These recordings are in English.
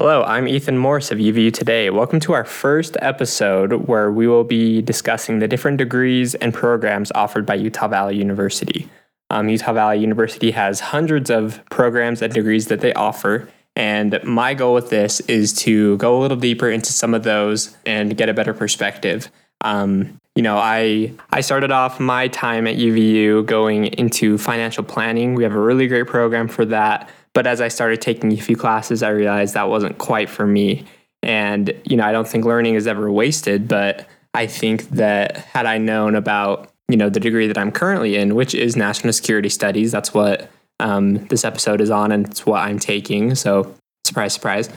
Hello, I'm Ethan Morse of UVU Today. Welcome to our first episode where we will be discussing the different degrees and programs offered by Utah Valley University. Um, Utah Valley University has hundreds of programs and degrees that they offer, and my goal with this is to go a little deeper into some of those and get a better perspective. Um, you know, I I started off my time at UVU going into financial planning. We have a really great program for that. But as I started taking a few classes, I realized that wasn't quite for me. And, you know, I don't think learning is ever wasted, but I think that had I known about, you know, the degree that I'm currently in, which is national security studies, that's what um, this episode is on and it's what I'm taking. So, surprise, surprise.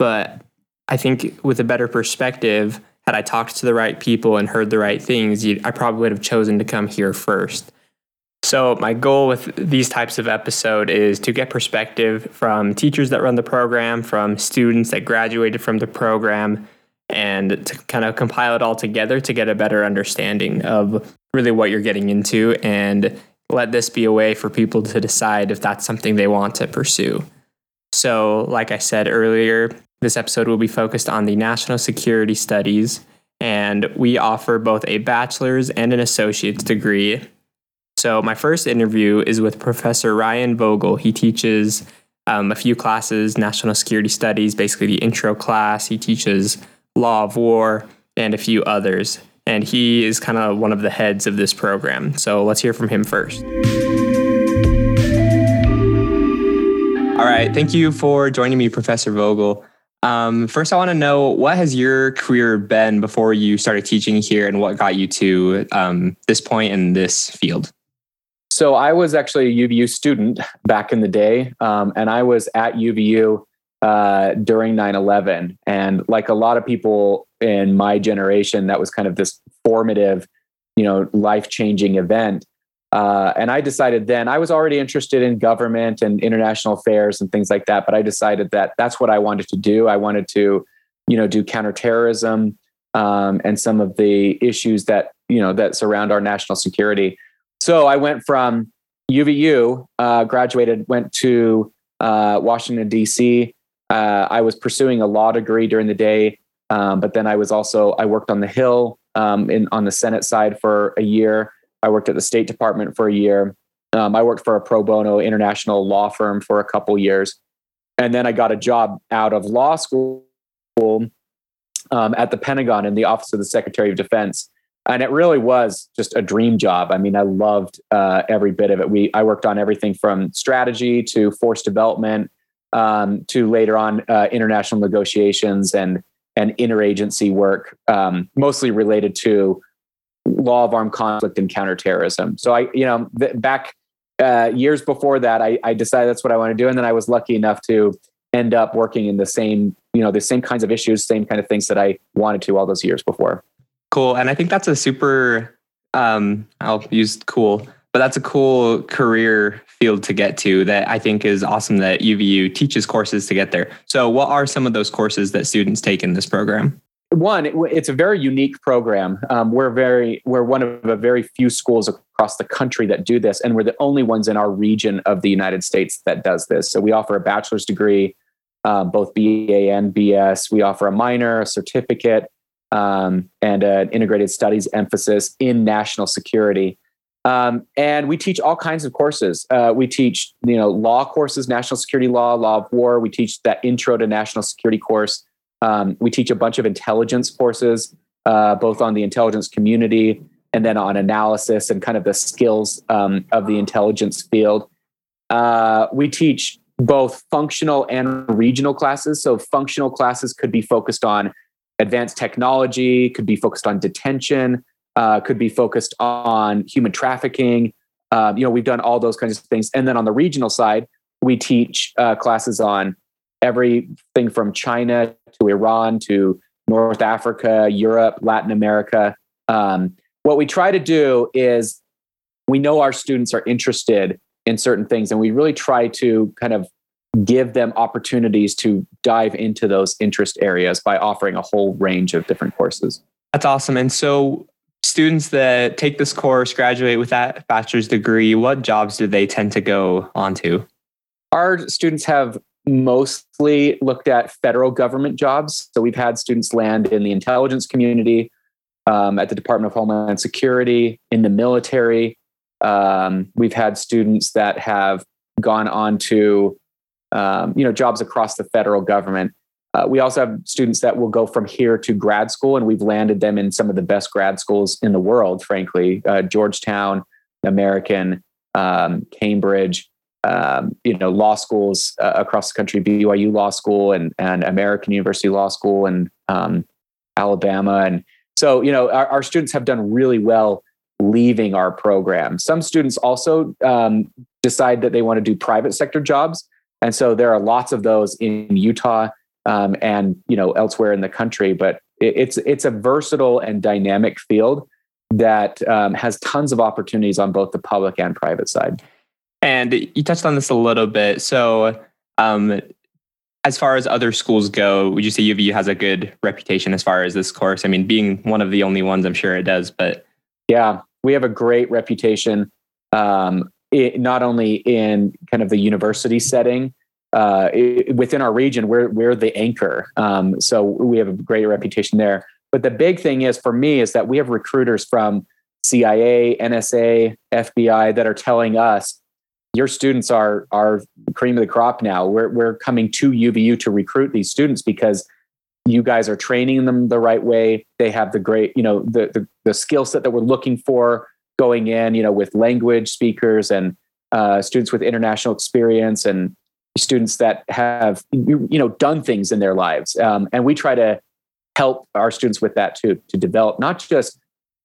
But I think with a better perspective, had I talked to the right people and heard the right things, I probably would have chosen to come here first. So, my goal with these types of episode is to get perspective from teachers that run the program, from students that graduated from the program, and to kind of compile it all together to get a better understanding of really what you're getting into and let this be a way for people to decide if that's something they want to pursue. So, like I said earlier, this episode will be focused on the national security studies, and we offer both a bachelor's and an associate's degree so, my first interview is with Professor Ryan Vogel. He teaches um, a few classes, national security studies, basically the intro class. He teaches law of war and a few others. And he is kind of one of the heads of this program. So, let's hear from him first. All right. Thank you for joining me, Professor Vogel. Um, first, I want to know what has your career been before you started teaching here, and what got you to um, this point in this field? So I was actually a UVU student back in the day, um, and I was at UVU uh, during 9/11. And like a lot of people in my generation, that was kind of this formative, you know, life changing event. Uh, and I decided then I was already interested in government and international affairs and things like that. But I decided that that's what I wanted to do. I wanted to, you know, do counterterrorism um, and some of the issues that you know that surround our national security. So I went from UVU, uh, graduated, went to uh, Washington, D.C. Uh, I was pursuing a law degree during the day, um, but then I was also, I worked on the Hill um, in, on the Senate side for a year. I worked at the State Department for a year. Um, I worked for a pro bono international law firm for a couple years. And then I got a job out of law school um, at the Pentagon in the Office of the Secretary of Defense and it really was just a dream job. I mean, I loved uh, every bit of it. We I worked on everything from strategy to force development um, to later on uh, international negotiations and and interagency work, um, mostly related to law of armed conflict and counterterrorism. So I, you know, th- back uh, years before that, I, I decided that's what I want to do, and then I was lucky enough to end up working in the same, you know, the same kinds of issues, same kind of things that I wanted to all those years before. Cool. And I think that's a super, um, I'll use cool, but that's a cool career field to get to that I think is awesome that UVU teaches courses to get there. So, what are some of those courses that students take in this program? One, it's a very unique program. Um, we're very, we're one of a very few schools across the country that do this, and we're the only ones in our region of the United States that does this. So we offer a bachelor's degree, um, both BA and BS. We offer a minor, a certificate, um, and an integrated studies emphasis in national security. Um, and we teach all kinds of courses. Uh, we teach, you know, law courses, national security law, law of war. We teach that intro to national security course. Um, we teach a bunch of intelligence courses, uh, both on the intelligence community and then on analysis and kind of the skills um, of the intelligence field. Uh, we teach both functional and regional classes. So functional classes could be focused on advanced technology, could be focused on detention, uh, could be focused on human trafficking. Um, you know, we've done all those kinds of things. And then on the regional side, we teach uh, classes on everything from China to Iran to North Africa, Europe, Latin America. Um, what we try to do is we know our students are interested in certain things, and we really try to kind of give them opportunities to dive into those interest areas by offering a whole range of different courses. That's awesome. And so, students that take this course, graduate with that bachelor's degree, what jobs do they tend to go on to? Our students have mostly looked at federal government jobs. So we've had students land in the intelligence community, um, at the Department of Homeland Security, in the military. Um, we've had students that have gone on to, um, you know, jobs across the federal government. Uh, we also have students that will go from here to grad school, and we've landed them in some of the best grad schools in the world, frankly uh, Georgetown, American, um, Cambridge, um, you know, law schools uh, across the country, BYU Law School and, and American University Law School and um, Alabama. And so, you know, our, our, students have done really well leaving our program. Some students also um, decide that they want to do private sector jobs. And so there are lots of those in Utah um, and you know elsewhere in the country. But it, it's it's a versatile and dynamic field that um, has tons of opportunities on both the public and private side. And you touched on this a little bit. So, um, as far as other schools go, would you say UVU has a good reputation as far as this course? I mean, being one of the only ones, I'm sure it does. But yeah, we have a great reputation. Um, it, not only in kind of the university setting, uh, it, within our region, we're we're the anchor. Um, so we have a great reputation there. But the big thing is for me is that we have recruiters from CIA, NSA, FBI that are telling us your students are are cream of the crop now. We're we're coming to UVU to recruit these students because you guys are training them the right way. They have the great, you know, the the, the skill set that we're looking for going in, you know, with language speakers and uh, students with international experience and students that have you know done things in their lives. Um, and we try to help our students with that too to develop not just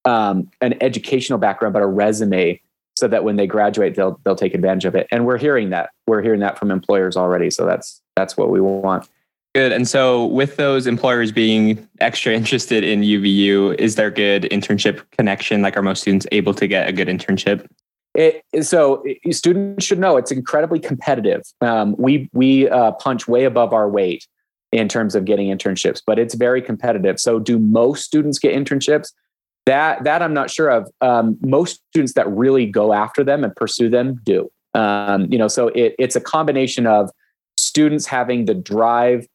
um, an educational background but a resume so that when they graduate they'll they'll take advantage of it. And we're hearing that. We're hearing that from employers already. So that's that's what we want good and so with those employers being extra interested in uvu is there good internship connection like are most students able to get a good internship it, so students should know it's incredibly competitive. Um, we we uh, punch way above our weight in terms of getting internships, but it's very competitive. So, do most students get internships? That that I'm not sure of. Um, most students that really go after them and pursue them do. Um, you know, so it, it's a combination of students having the drive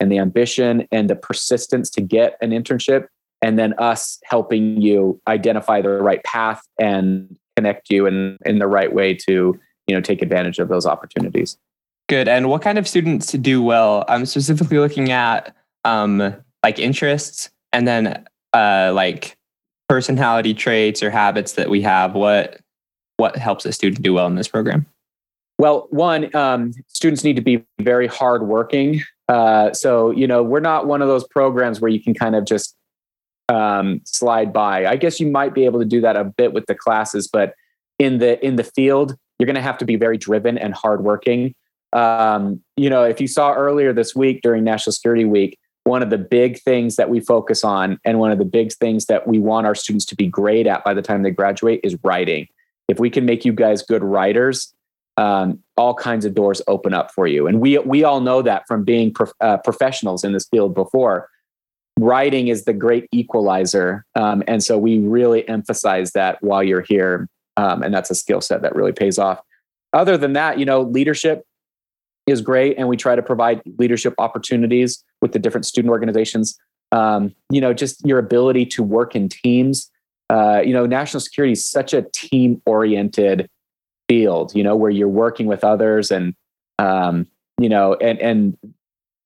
and the ambition and the persistence to get an internship, and then us helping you identify the right path and connect you in in the right way to you know take advantage of those opportunities. Good. And what kind of students do well? I'm specifically looking at um like interests and then uh like personality traits or habits that we have. What what helps a student do well in this program? Well one um, students need to be very hardworking uh, so you know we're not one of those programs where you can kind of just um, slide by. I guess you might be able to do that a bit with the classes, but in the in the field, you're going to have to be very driven and hardworking. Um, you know, if you saw earlier this week during National Security Week, one of the big things that we focus on, and one of the big things that we want our students to be great at by the time they graduate, is writing. If we can make you guys good writers, um, all kinds of doors open up for you. And we we all know that from being prof- uh, professionals in this field before writing is the great equalizer. Um, and so we really emphasize that while you're here. Um, and that's a skill set that really pays off. Other than that, you know, leadership is great. And we try to provide leadership opportunities with the different student organizations. Um, you know, just your ability to work in teams. Uh, you know, national security is such a team oriented field, you know, where you're working with others and, um, you know, and, and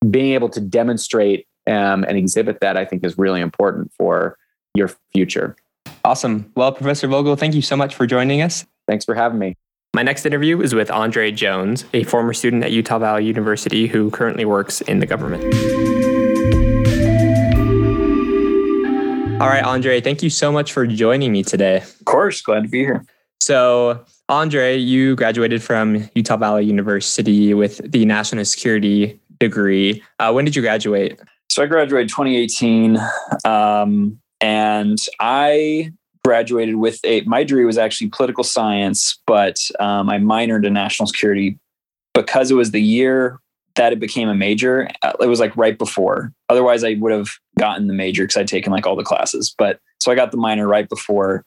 being able to demonstrate um, and exhibit that, I think is really important for your future. Awesome. Well, Professor Vogel, thank you so much for joining us. Thanks for having me. My next interview is with Andre Jones, a former student at Utah Valley University who currently works in the government. All right, Andre, thank you so much for joining me today. Of course, glad to be here. So, Andre, you graduated from Utah Valley University with the National Security degree. Uh, when did you graduate? So I graduated 2018, um, and I graduated with a my degree was actually political science, but um, I minored in national security because it was the year that it became a major. Uh, it was like right before. Otherwise, I would have gotten the major because I'd taken like all the classes. But so I got the minor right before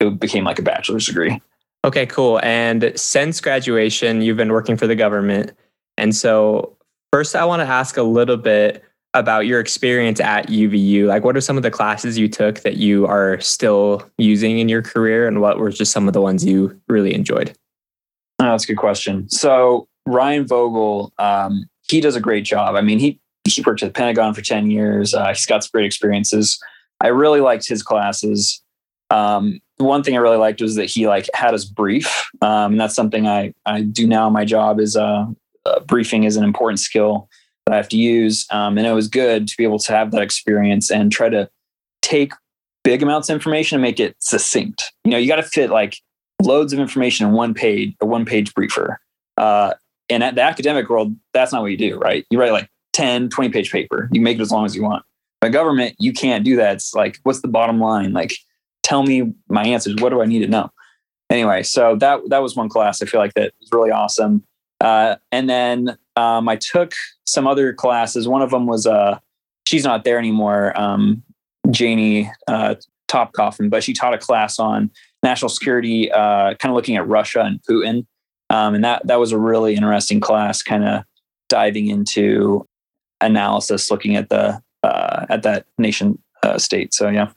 it became like a bachelor's degree. Okay, cool. And since graduation, you've been working for the government. And so first, I want to ask a little bit about your experience at UVU. Like, what are some of the classes you took that you are still using in your career, and what were just some of the ones you really enjoyed? Oh, that's a good question. So Ryan Vogel, um, he does a great job. I mean, he he worked at the Pentagon for ten years. Uh, he's got some great experiences. I really liked his classes. Um, one thing I really liked was that he like had us brief. Um, and that's something I I do now. My job is uh, uh, briefing is an important skill that I have to use. Um, and it was good to be able to have that experience and try to take big amounts of information and make it succinct. You know, you got to fit like loads of information in one page, a one page briefer. Uh, and at the academic world, that's not what you do, right? You write like 10, 20 page paper. You make it as long as you want. But government, you can't do that. It's like, what's the bottom line? Like, tell me my answers. What do I need to know? Anyway, so that that was one class I feel like that was really awesome. Uh, and then um, I took some other classes. One of them was uh, she's not there anymore, um, Janie uh, Topcoffin, but she taught a class on national security, uh, kind of looking at Russia and Putin. Um, and that that was a really interesting class, kind of diving into analysis, looking at the uh, at that nation uh, state. So yeah.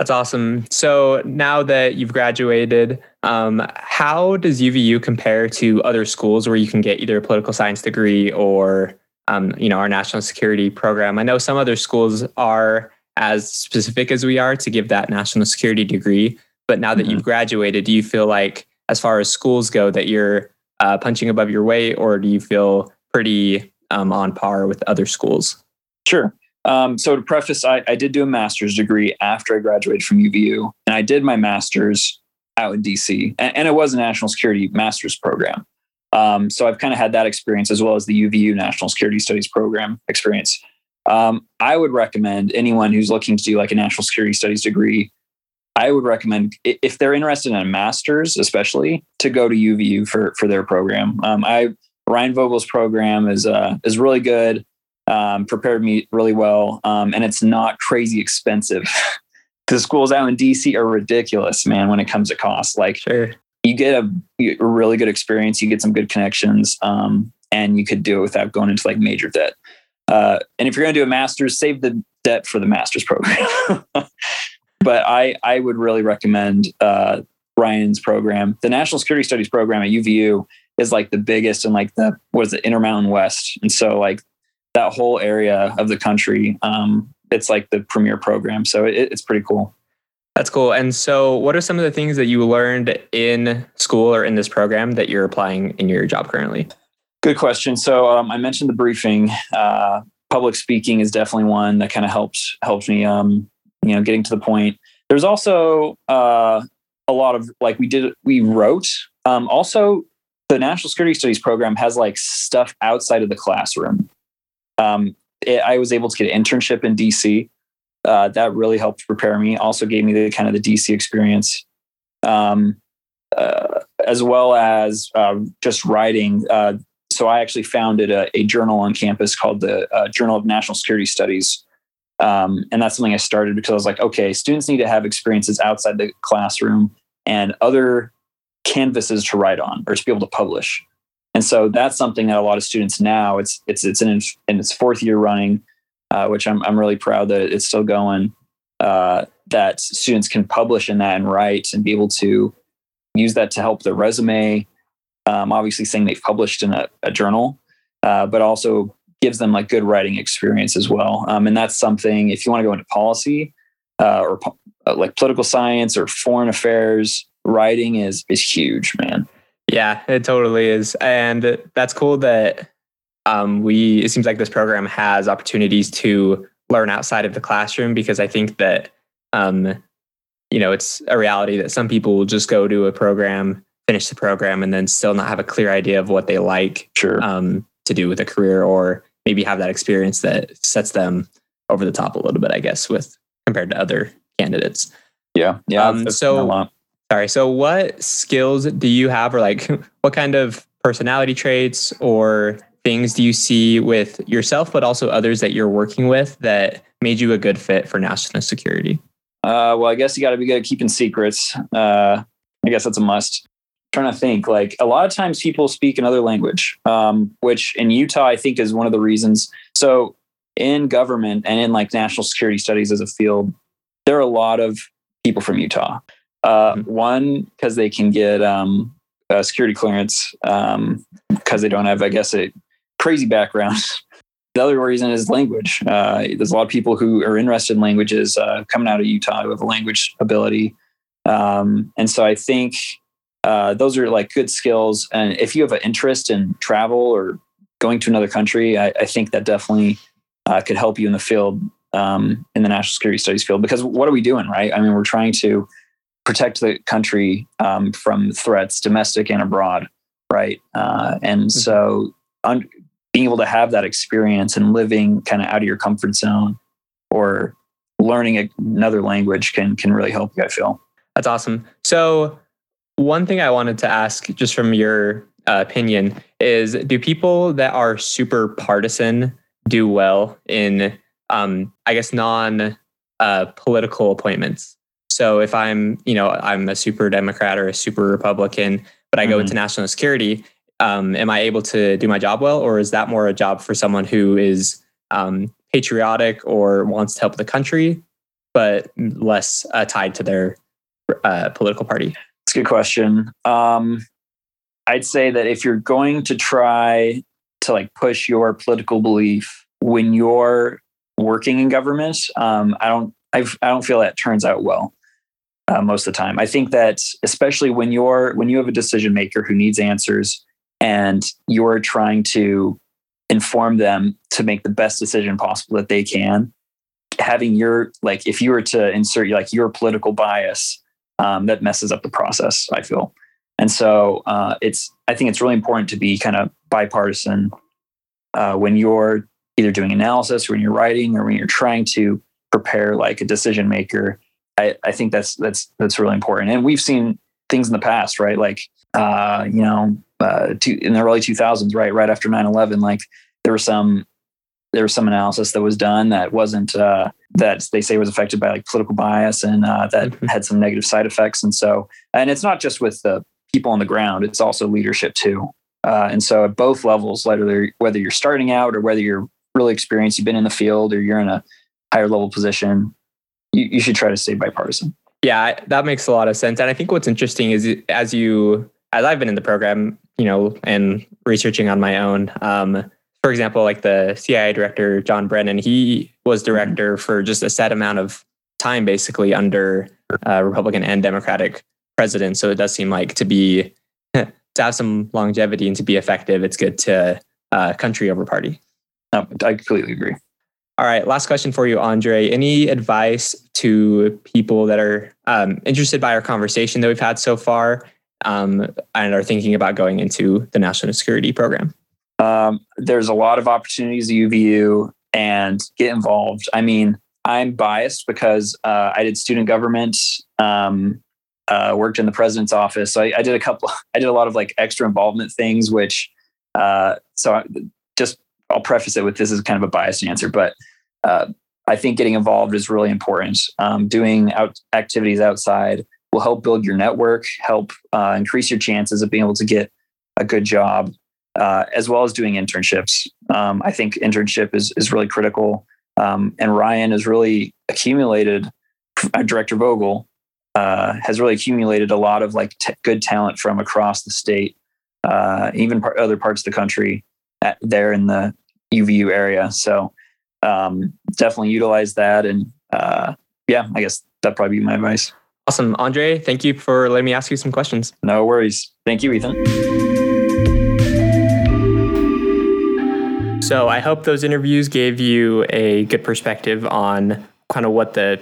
That's awesome. So now that you've graduated, um, how does UVU compare to other schools where you can get either a political science degree or, um, you know, our national security program? I know some other schools are as specific as we are to give that national security degree. But now that mm-hmm. you've graduated, do you feel like, as far as schools go, that you're uh, punching above your weight, or do you feel pretty um, on par with other schools? Sure. Um, so to preface, I, I, did do a master's degree after I graduated from UVU, and I did my master's out in DC, and, and it was a national security master's program. Um, so I've kind of had that experience as well as the UVU National Security Studies program experience. Um, I would recommend anyone who's looking to do like a national security studies degree. I would recommend if they're interested in a master's, especially to go to UVU for for their program. Um, I Ryan Vogel's program is uh, is really good um, prepared me really well. Um, and it's not crazy expensive. the schools out in DC are ridiculous, man, when it comes to cost. Like, sure. you get a, a, really good experience, you get some good connections, um, and you could do it without going into like major debt. Uh, and if you're going to do a master's, save the debt for the master's program. but I, I would really recommend uh, Ryan's program. The National Security Studies program at UVU is like the biggest and like the what is it Intermountain West, and so like that whole area of the country. Um, it's like the premier program, so it, it's pretty cool. That's cool. And so, what are some of the things that you learned in school or in this program that you're applying in your job currently? Good question. So, um, I mentioned the briefing. Uh, public speaking is definitely one that kind of helps helps me. Um, you know, getting to the point. There's also uh, a lot of like we did. We wrote. Um, also, the National Security Studies program has like stuff outside of the classroom. Um, it, I was able to get an internship in DC. Uh, that really helped prepare me. Also gave me the kind of the DC experience, um, uh, as well as uh, just writing. Uh, so I actually founded a, a, journal on campus called the uh, Journal of National Security Studies. Um, and that's something I started because I was like, okay, students need to have experiences outside the classroom and other canvases to write on or to be able to publish. And so that's something that a lot of students now it's it's it's in, in its fourth year running, uh, which I'm I'm really proud that it's still going. Uh, that students can publish in that and write and be able to use that to help their resume. Um, obviously, saying they've published in a, a journal, uh, but also gives them like good writing experience as well. Um, and that's something if you want to go into policy uh, or po- uh, like political science or foreign affairs, writing is is huge, man. Yeah, it totally is. And that's cool that um, we, it seems like this program has opportunities to learn outside of the classroom because I think that, um, you know, it's a reality that some people will just go to a program, finish the program, and then still not have a clear idea of what they like sure. um, to do with a career or maybe have that experience that sets them over the top a little bit, I guess, with compared to other candidates. Yeah. Yeah. Um, so, Sorry. So, what skills do you have, or like what kind of personality traits or things do you see with yourself, but also others that you're working with that made you a good fit for national security? Uh, well, I guess you got to be good at keeping secrets. Uh, I guess that's a must. trying to think like a lot of times people speak another language um, which in utah i think is one of the reasons so in government and in like national security studies as a field there are a lot of people from utah uh, mm-hmm. one because they can get um, security clearance because um, they don't have i guess a crazy background the other reason is language uh, there's a lot of people who are interested in languages uh, coming out of utah who have a language ability um, and so i think uh, those are like good skills. And if you have an interest in travel or going to another country, I, I think that definitely uh, could help you in the field, um, in the national security studies field. Because what are we doing, right? I mean, we're trying to protect the country um, from threats, domestic and abroad, right? Uh, and mm-hmm. so, un- being able to have that experience and living kind of out of your comfort zone or learning another language can can really help you. I feel that's awesome. So one thing I wanted to ask, just from your uh, opinion, is do people that are super partisan do well in, um, I guess, non uh, political appointments? So if I'm, you know, I'm a super Democrat or a super Republican, but I go mm-hmm. into national security, um, am I able to do my job well, or is that more a job for someone who is um, patriotic or wants to help the country, but less uh, tied to their uh, political party? That's a good question. Um, I'd say that if you're going to try to like push your political belief when you're working in government, um, I don't I've, I don't feel that turns out well uh, most of the time. I think that especially when you're when you have a decision maker who needs answers and you're trying to inform them to make the best decision possible that they can, having your like if you were to insert like your political bias um, that messes up the process. I feel, and so uh, it's I think it's really important to be kind of bipartisan uh, when you're either doing analysis or when you're writing or when you're trying to prepare like a decision maker. I, I think that's that's that's really important, and we've seen things in the past, right? Like uh, you know, uh, to, in the early 2000s, right, right after 9/11, like there was some there was some analysis that was done that wasn't uh, that they say was affected by like political bias and uh, that mm-hmm. had some negative side effects. And so, and it's not just with the people on the ground; it's also leadership too. Uh, and so, at both levels, whether whether you're starting out or whether you're really experienced, you've been in the field, or you're in a higher level position, you, you should try to stay bipartisan. Yeah, that makes a lot of sense. And I think what's interesting is as you, as I've been in the program, you know, and researching on my own. Um, for example, like the CIA director, John Brennan, he was mm-hmm. director for just a set amount of time, basically under uh, Republican and Democratic presidents. So it does seem like to be, to have some longevity and to be effective, it's good to uh, country over party. No, I completely agree. All right, last question for you, Andre. Any advice to people that are um, interested by our conversation that we've had so far um, and are thinking about going into the national security program? Um, there's a lot of opportunities at UVU and get involved. I mean, I'm biased because uh, I did student government, um, uh, worked in the president's office. So I, I, did a couple, I did a lot of like extra involvement things, which, uh, so I, just, I'll preface it with this is kind of a biased answer, but uh, I think getting involved is really important. Um, doing out activities outside will help build your network, help uh, increase your chances of being able to get a good job uh, as well as doing internships. Um, I think internship is is really critical. Um, and Ryan has really accumulated. Uh, Director Vogel uh, has really accumulated a lot of like t- good talent from across the state, uh, even par- other parts of the country, at, there in the UVU area. So um, definitely utilize that. And uh, yeah, I guess that'd probably be my advice. Awesome, Andre. Thank you for letting me ask you some questions. No worries. Thank you, Ethan. So I hope those interviews gave you a good perspective on kind of what the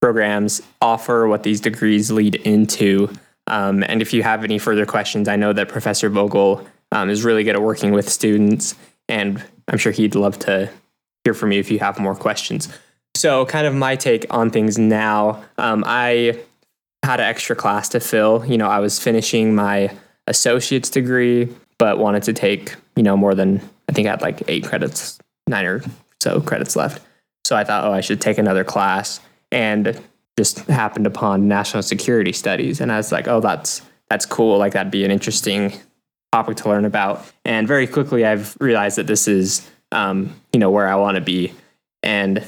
programs offer, what these degrees lead into. Um, and if you have any further questions, I know that Professor Vogel um, is really good at working with students, and I'm sure he'd love to hear from you if you have more questions. So, kind of my take on things now. Um, I had an extra class to fill. You know, I was finishing my associate's degree, but wanted to take, you know, more than I think I had like eight credits, nine or so credits left. So I thought, oh, I should take another class and just happened upon national security studies. And I was like, oh, that's that's cool. Like that'd be an interesting topic to learn about. And very quickly, I've realized that this is, um, you know, where I want to be, and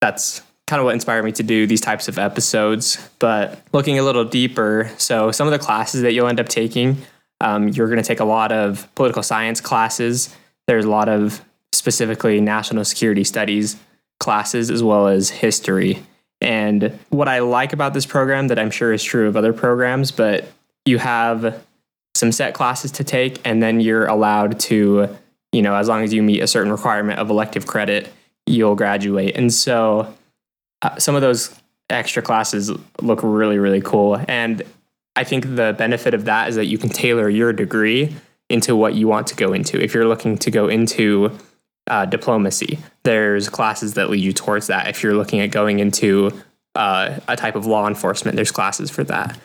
that's kind of what inspired me to do these types of episodes. But looking a little deeper, so some of the classes that you'll end up taking, um, you're going to take a lot of political science classes. There's a lot of specifically national security studies classes as well as history. And what I like about this program that I'm sure is true of other programs, but you have some set classes to take and then you're allowed to, you know, as long as you meet a certain requirement of elective credit, you'll graduate. And so uh, some of those extra classes look really really cool and I think the benefit of that is that you can tailor your degree into what you want to go into. If you're looking to go into uh, diplomacy. There's classes that lead you towards that. If you're looking at going into uh, a type of law enforcement, there's classes for that.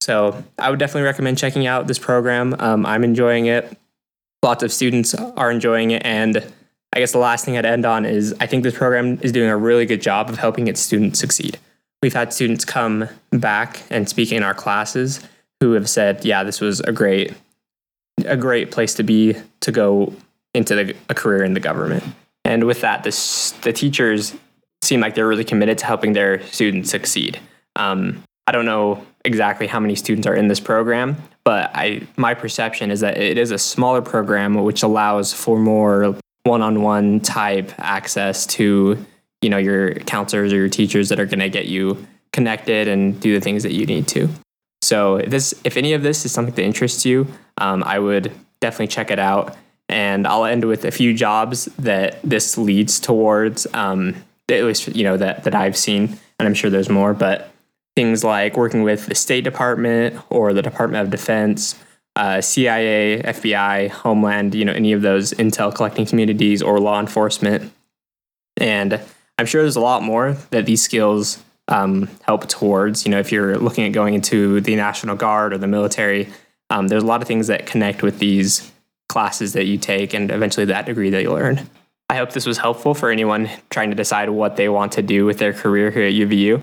So I would definitely recommend checking out this program. Um, I'm enjoying it. Lots of students are enjoying it. And I guess the last thing I'd end on is I think this program is doing a really good job of helping its students succeed. We've had students come back and speak in our classes who have said, yeah, this was a great a great place to be to go into the, a career in the government. And with that, this, the teachers seem like they're really committed to helping their students succeed. Um, I don't know exactly how many students are in this program, but I my perception is that it is a smaller program which allows for more one-on-one type access to you know your counselors or your teachers that are going to get you connected and do the things that you need to. So this if any of this is something that interests you, um, I would definitely check it out and I'll end with a few jobs that this leads towards. Um, at least you know that that I've seen, and I'm sure there's more. But things like working with the State Department or the Department of Defense, uh, CIA, FBI, Homeland, you know, any of those intel collecting communities or law enforcement. And I'm sure there's a lot more that these skills um, help towards. You know, if you're looking at going into the National Guard or the military, um, there's a lot of things that connect with these classes that you take and eventually that degree that you learn. I hope this was helpful for anyone trying to decide what they want to do with their career here at UVU.